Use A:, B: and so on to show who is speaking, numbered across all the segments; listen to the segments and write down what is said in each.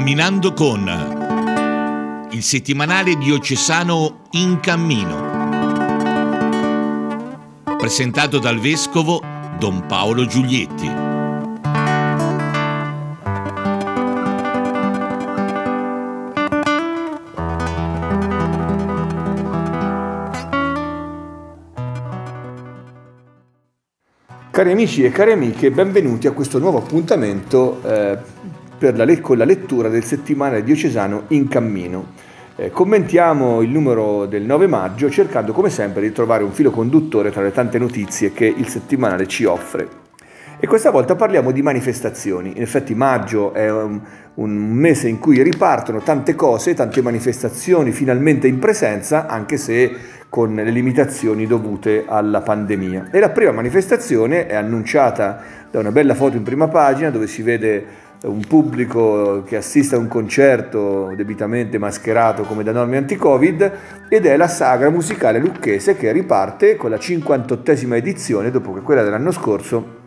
A: Camminando con il settimanale diocesano In Cammino. Presentato dal vescovo Don Paolo Giulietti.
B: Cari amici e cari amiche, benvenuti a questo nuovo appuntamento eh, la, con la lettura del settimanale diocesano In Cammino. Eh, commentiamo il numero del 9 maggio cercando come sempre di trovare un filo conduttore tra le tante notizie che il settimanale ci offre. E questa volta parliamo di manifestazioni. In effetti maggio è un, un mese in cui ripartono tante cose, tante manifestazioni finalmente in presenza, anche se con le limitazioni dovute alla pandemia. E la prima manifestazione è annunciata da una bella foto in prima pagina dove si vede un pubblico che assiste a un concerto debitamente mascherato come da norme anti-Covid ed è la sagra musicale lucchese che riparte con la 58esima edizione dopo che quella dell'anno scorso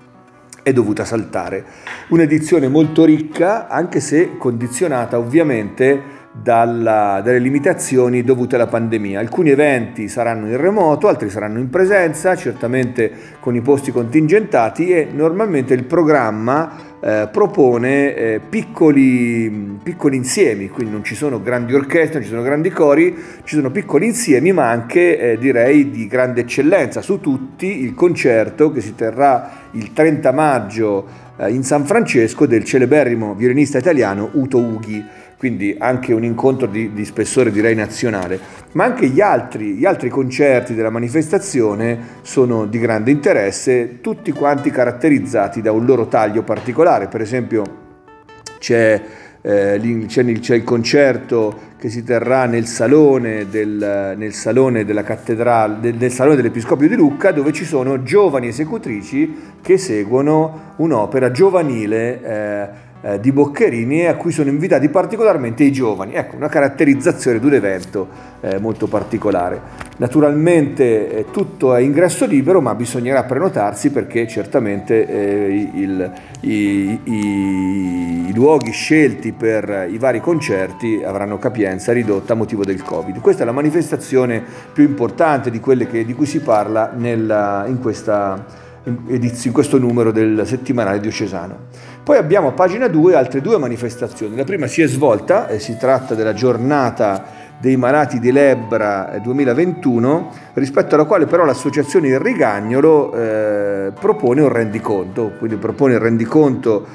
B: è dovuta saltare. Un'edizione molto ricca anche se condizionata ovviamente dalla, dalle limitazioni dovute alla pandemia. Alcuni eventi saranno in remoto, altri saranno in presenza, certamente con i posti contingentati e normalmente il programma eh, propone eh, piccoli, piccoli, insiemi, quindi non ci sono grandi orchestre, non ci sono grandi cori, ci sono piccoli insiemi ma anche eh, direi di grande eccellenza. Su tutti il concerto che si terrà il 30 maggio eh, in San Francesco del celeberrimo violinista italiano Uto Ughi quindi anche un incontro di, di spessore direi nazionale, ma anche gli altri, gli altri concerti della manifestazione sono di grande interesse, tutti quanti caratterizzati da un loro taglio particolare, per esempio c'è eh, c'è, il concerto che si terrà nel salone, del, nel salone della cattedrale, del, nel salone dell'Episcopio di Lucca, dove ci sono giovani esecutrici che seguono un'opera giovanile eh, eh, di Boccherini e a cui sono invitati particolarmente i giovani. Ecco, una caratterizzazione di un evento eh, molto particolare. Naturalmente eh, tutto è ingresso libero, ma bisognerà prenotarsi perché certamente eh, il, i, i, i, luoghi scelti per i vari concerti avranno capienza ridotta a motivo del Covid. Questa è la manifestazione più importante di quelle che, di cui si parla nella, in questa in questo numero del settimanale diocesano. Poi abbiamo a pagina 2 altre due manifestazioni. La prima si è svolta, e si tratta della giornata dei malati di lebbra 2021, rispetto alla quale però l'associazione Il Rigagnolo eh, propone un rendiconto, quindi propone il rendiconto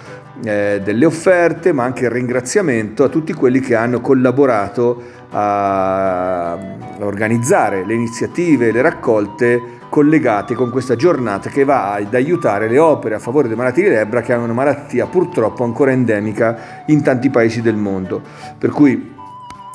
B: eh, delle offerte, ma anche il ringraziamento a tutti quelli che hanno collaborato a organizzare le iniziative, le raccolte collegate con questa giornata che va ad aiutare le opere a favore dei malati di lebbra che hanno una malattia purtroppo ancora endemica in tanti paesi del mondo. Per cui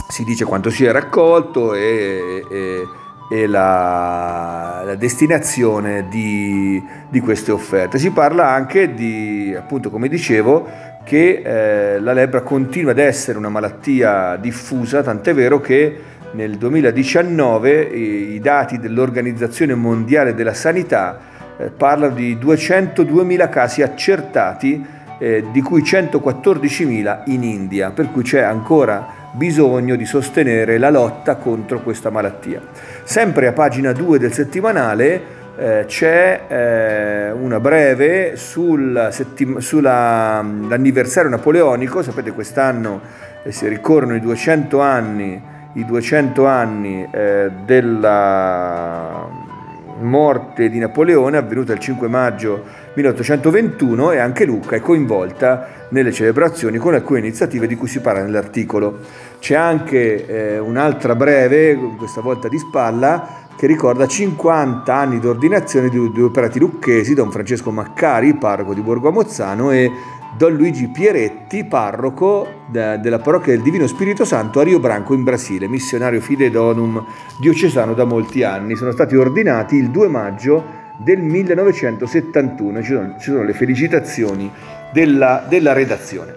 B: si dice quanto si è raccolto e, e, e la, la, destinazione di, di, queste offerte. Si parla anche di, appunto come dicevo, che eh, la lebbra continua ad essere una malattia diffusa, tant'è vero che nel 2019 i dati dell'Organizzazione Mondiale della Sanità eh, parlano di 202.000 casi accertati, eh, di cui 114.000 in India, per cui c'è ancora bisogno di sostenere la lotta contro questa malattia. Sempre a pagina 2 del settimanale eh, c'è una breve sul sull'anniversario napoleonico, sapete quest'anno si ricorrono i 200 anni i 200 anni eh, della morte di Napoleone avvenuta il 5 maggio 1821 e anche Lucca è coinvolta nelle celebrazioni con alcune iniziative di cui si parla nell'articolo. C'è anche eh, un'altra breve, questa volta di spalla, che ricorda 50 anni di ordinazione di due operati lucchesi, Don Francesco Maccari, parroco di Borgo Amozzano, e Don Luigi Pieretti, parroco della parrocchia del Divino Spirito Santo a Rio Branco in Brasile, missionario fide donum diocesano da molti anni. Sono stati ordinati il 2 maggio del 1971, ci sono, ci sono le felicitazioni della, della, redazione.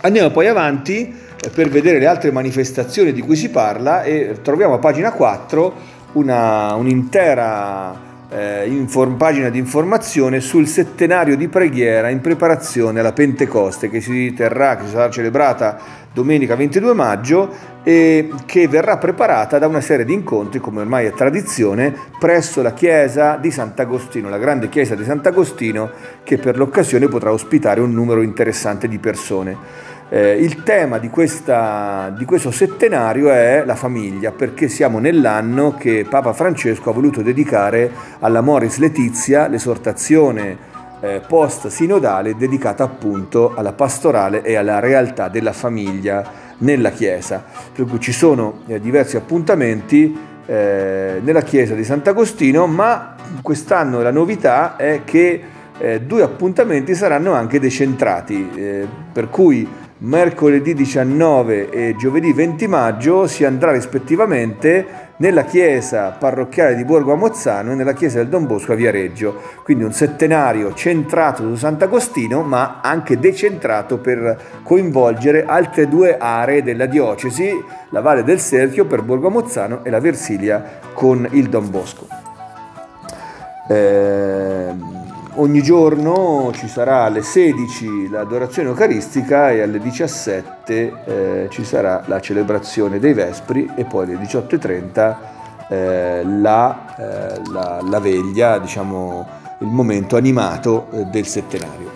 B: Andiamo poi avanti eh, per vedere le altre manifestazioni di cui si parla e troviamo a pagina 4 una, un'intera eh, inform- pagina di informazione sul settenario di preghiera in preparazione alla Pentecoste che si terrà, che sarà celebrata domenica 22 maggio e che verrà preparata da una serie di incontri, come ormai è tradizione, presso la chiesa di Sant'Agostino, la grande chiesa di Sant'Agostino che per l'occasione potrà ospitare un numero interessante di persone. Eh, il tema di, questa, di, questo settenario è la famiglia, perché siamo nell'anno che Papa Francesco ha voluto dedicare alla Moris Letizia l'esortazione eh, post-sinodale dedicata appunto alla pastorale e alla realtà della famiglia nella Chiesa. Per cui ci sono eh, diversi appuntamenti eh, nella Chiesa di Sant'Agostino, ma quest'anno la novità è che eh, due appuntamenti saranno anche decentrati, eh, per cui mercoledì 19 e giovedì 20 maggio si andrà rispettivamente nella chiesa parrocchiale di Borgo Amozzano e nella chiesa del Don Bosco a Viareggio. Quindi un settenario centrato su Sant'Agostino ma anche decentrato per coinvolgere altre due aree della diocesi, la Valle del Serchio per Borgo Amozzano e la Versilia con il Don Bosco. Eh, Ogni giorno ci sarà alle 16 l'adorazione eucaristica e alle 17 eh, ci sarà la celebrazione dei Vespri e poi alle 18.30 eh, la, eh, la, la, veglia, diciamo il momento animato eh, del settenario.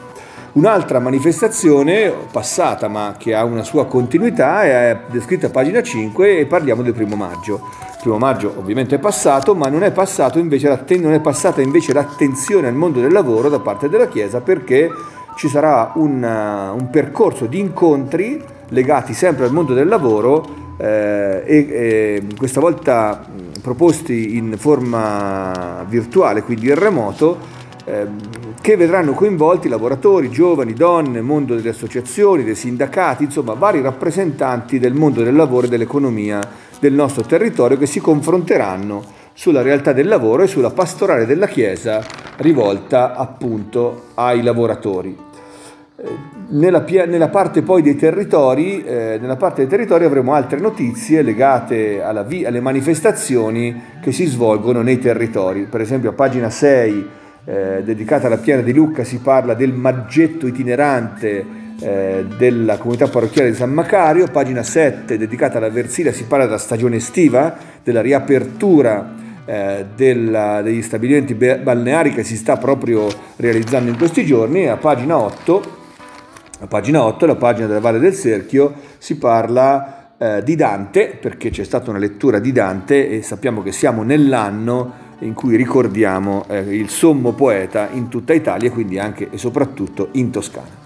B: Un'altra manifestazione passata ma che ha una sua continuità è descritta a pagina 5 e parliamo del primo maggio. Il primo maggio ovviamente è passato, ma non è, invece, non è passata invece l'attenzione al mondo del lavoro da parte della Chiesa perché ci sarà un, un percorso di incontri legati sempre al mondo del lavoro eh, e, e, questa volta proposti in forma virtuale, quindi in remoto, Ehm, che vedranno coinvolti lavoratori, giovani, donne, mondo delle associazioni, dei sindacati, insomma vari rappresentanti del mondo del lavoro e dell'economia del nostro territorio che si confronteranno sulla realtà del lavoro e sulla pastorale della Chiesa rivolta appunto ai lavoratori. Eh, nella, nella, parte poi dei territori, eh, nella parte dei territori avremo altre notizie legate vi- alle manifestazioni che si svolgono nei territori. Per esempio a pagina 6 eh, dedicata alla Piana di Lucca si parla del maggetto itinerante eh, della comunità parrocchiale di San Macario, pagina 7 dedicata alla Versilia si parla della stagione estiva, della riapertura eh, della, degli stabilimenti balneari che si sta proprio realizzando in questi giorni. E a pagina 8, a pagina 8 la pagina della Valle del Serchio, si parla eh, di Dante, perché c'è stata una lettura di Dante e sappiamo che siamo nell'anno in cui ricordiamo eh, il sommo poeta in tutta Italia e quindi anche e soprattutto in Toscana.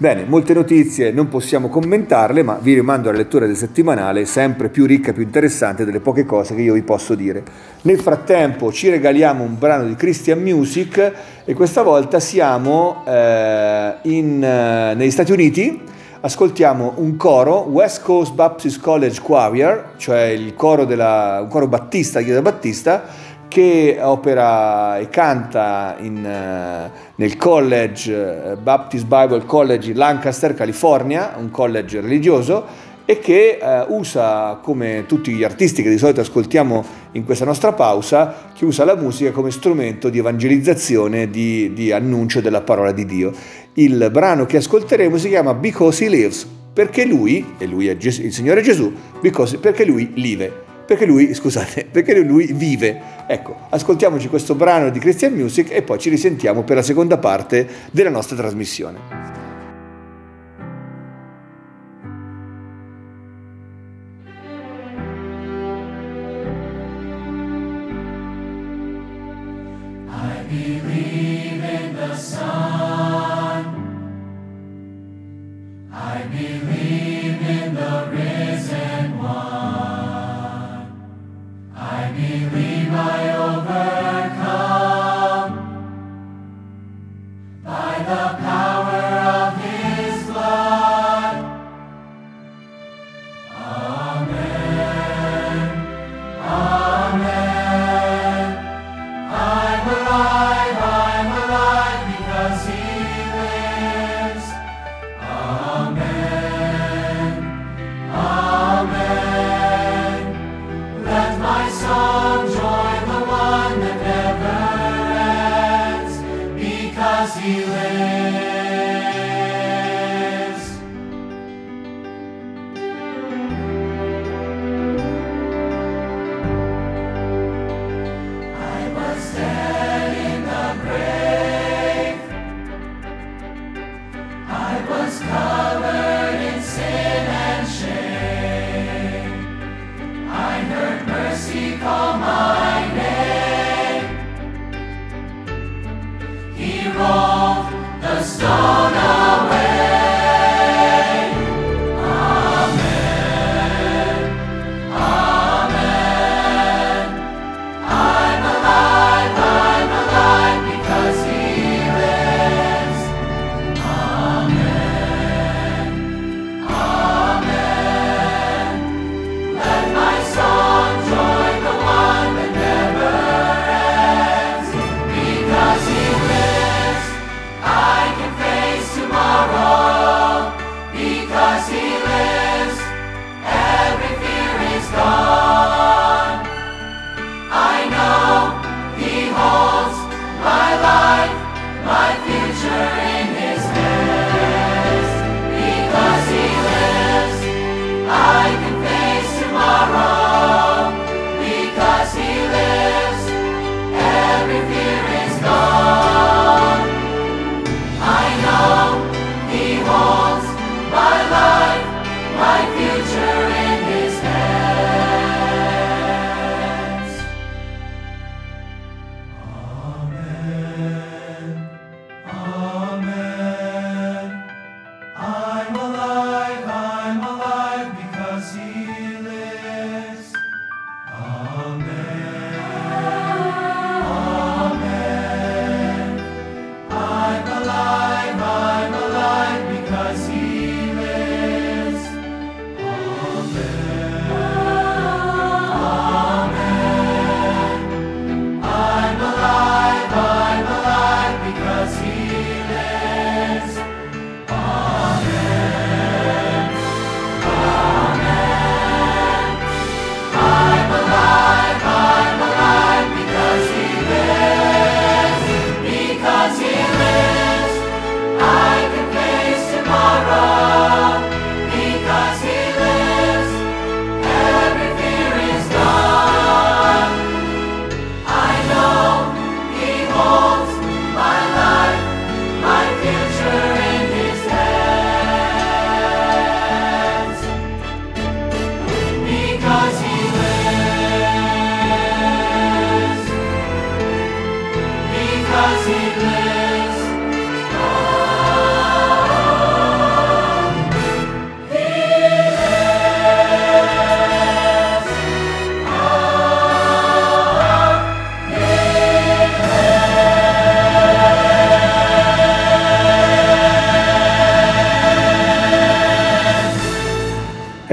B: Bene, molte notizie non possiamo commentarle, ma vi rimando alla lettura del settimanale, sempre più ricca e più interessante delle poche cose che io vi posso dire. Nel frattempo ci regaliamo un brano di Christian Music e questa volta siamo eh, in, eh, negli Stati Uniti, ascoltiamo un coro, West Coast Baptist College Choir, cioè il coro della, un coro battista, chiesa battista, che opera e canta in, uh, nel college uh, Baptist Bible College in Lancaster, California, un college religioso, e che uh, usa, come tutti gli artisti che di solito ascoltiamo in questa nostra pausa, che usa la musica come strumento di evangelizzazione, di, di annuncio della parola di Dio. Il brano che ascolteremo si chiama Because He Lives, perché lui, e lui è il Signore Gesù, because, perché lui vive perché lui, scusate, perché lui vive. Ecco, ascoltiamoci questo brano di Christian Music e poi ci risentiamo per la seconda parte della nostra trasmissione.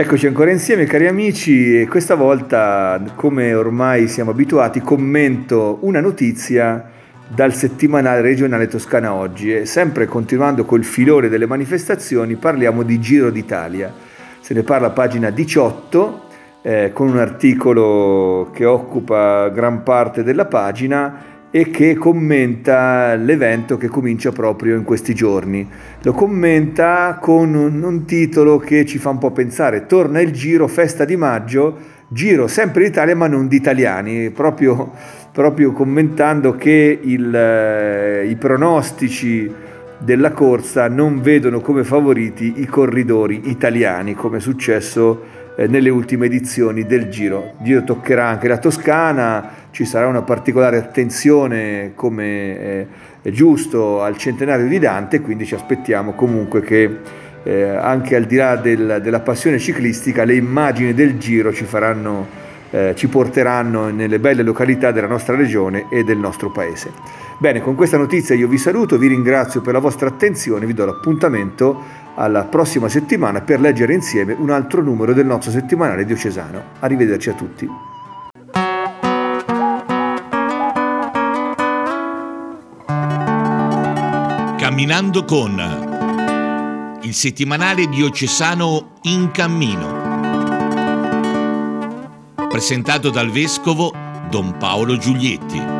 B: Eccoci ancora insieme cari amici e questa volta, come ormai siamo abituati, commento una notizia dal settimanale regionale Toscana Oggi e sempre continuando col filore delle manifestazioni parliamo di Giro d'Italia. Se ne parla a pagina 18 eh, con un articolo che occupa gran parte della pagina e che commenta l'evento che comincia proprio in questi giorni. Lo commenta con un, titolo che ci fa un po' pensare, torna il giro, festa di maggio, giro sempre d'Italia ma non di italiani, proprio, proprio commentando che il, eh, i pronostici della corsa non vedono come favoriti i corridori italiani, come è successo nelle ultime edizioni del Giro. Giro toccherà anche la Toscana, ci sarà una particolare attenzione come eh, è giusto al centenario di Dante, quindi ci aspettiamo comunque che eh, anche al di là del, della passione ciclistica le immagini del Giro ci faranno eh, ci porteranno nelle belle località della nostra regione e del nostro paese. Bene, con questa notizia io vi saluto, vi ringrazio per la vostra attenzione, vi do l'appuntamento alla prossima settimana per leggere insieme un altro numero del nostro settimanale diocesano. Arrivederci a tutti.
A: Camminando con il settimanale diocesano In Cammino. Presentato dal vescovo Don Paolo Giulietti.